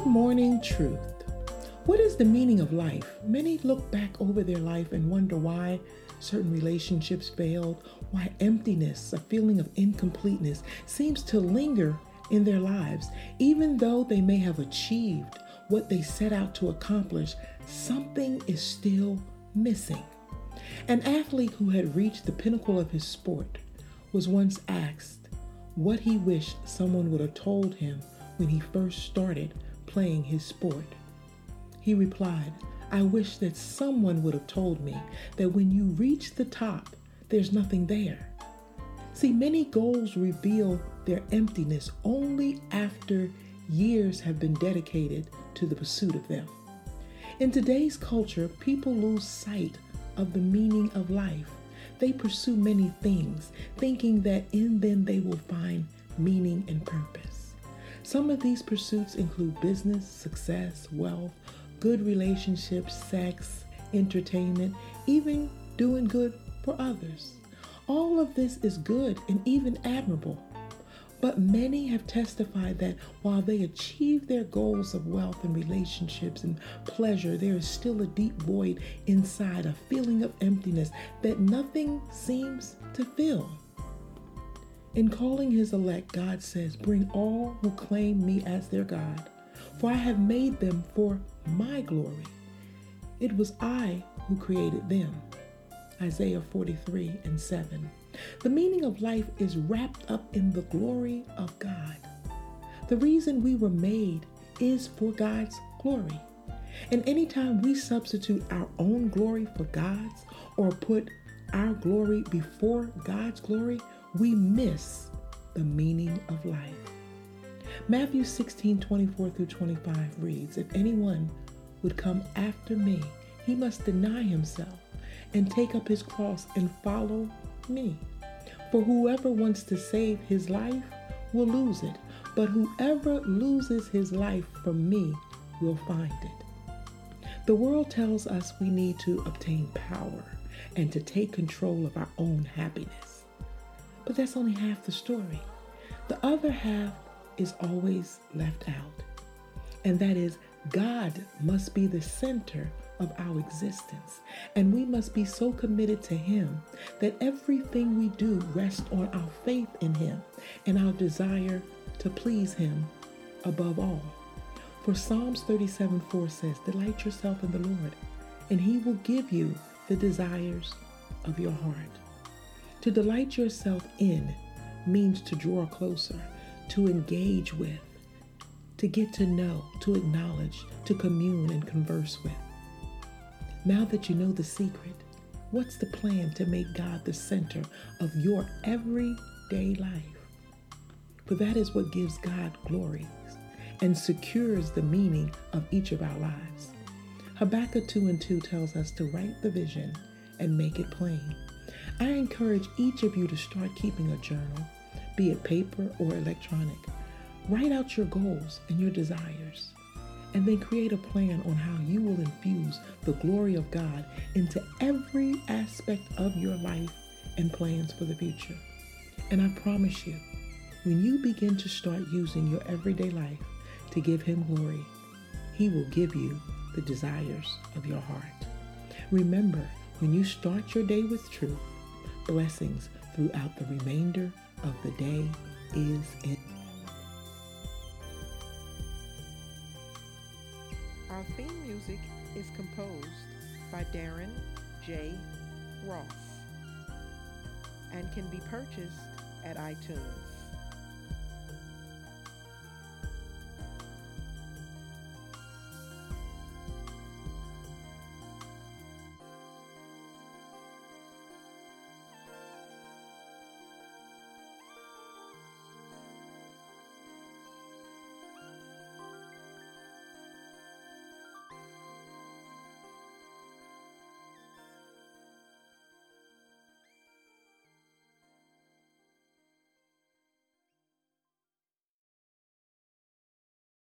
Good morning, truth. What is the meaning of life? Many look back over their life and wonder why certain relationships failed, why emptiness, a feeling of incompleteness, seems to linger in their lives. Even though they may have achieved what they set out to accomplish, something is still missing. An athlete who had reached the pinnacle of his sport was once asked what he wished someone would have told him when he first started playing his sport. He replied, I wish that someone would have told me that when you reach the top, there's nothing there. See, many goals reveal their emptiness only after years have been dedicated to the pursuit of them. In today's culture, people lose sight of the meaning of life. They pursue many things, thinking that in them they will find meaning and purpose. Some of these pursuits include business, success, wealth, good relationships, sex, entertainment, even doing good for others. All of this is good and even admirable. But many have testified that while they achieve their goals of wealth and relationships and pleasure, there is still a deep void inside, a feeling of emptiness that nothing seems to fill. In calling his elect, God says, Bring all who claim me as their God, for I have made them for my glory. It was I who created them. Isaiah 43 and 7. The meaning of life is wrapped up in the glory of God. The reason we were made is for God's glory. And anytime we substitute our own glory for God's or put our glory before God's glory, we miss the meaning of life. Matthew 16 24 through 25 reads, If anyone would come after me, he must deny himself and take up his cross and follow me. For whoever wants to save his life will lose it, but whoever loses his life for me will find it. The world tells us we need to obtain power and to take control of our own happiness. But that's only half the story. The other half is always left out, and that is God must be the center of our existence, and we must be so committed to Him that everything we do rests on our faith in Him and our desire to please Him above all. For Psalms 37 4 says, Delight yourself in the Lord, and He will give you the desires of your heart. To delight yourself in means to draw closer, to engage with, to get to know, to acknowledge, to commune and converse with. Now that you know the secret, what's the plan to make God the center of your everyday life? For that is what gives God glory and secures the meaning of each of our lives. Habakkuk 2 and 2 tells us to write the vision and make it plain I encourage each of you to start keeping a journal, be it paper or electronic. Write out your goals and your desires, and then create a plan on how you will infuse the glory of God into every aspect of your life and plans for the future. And I promise you, when you begin to start using your everyday life to give Him glory, He will give you the desires of your heart. Remember, when you start your day with truth, blessings throughout the remainder of the day is in. Our theme music is composed by Darren J. Ross and can be purchased at iTunes.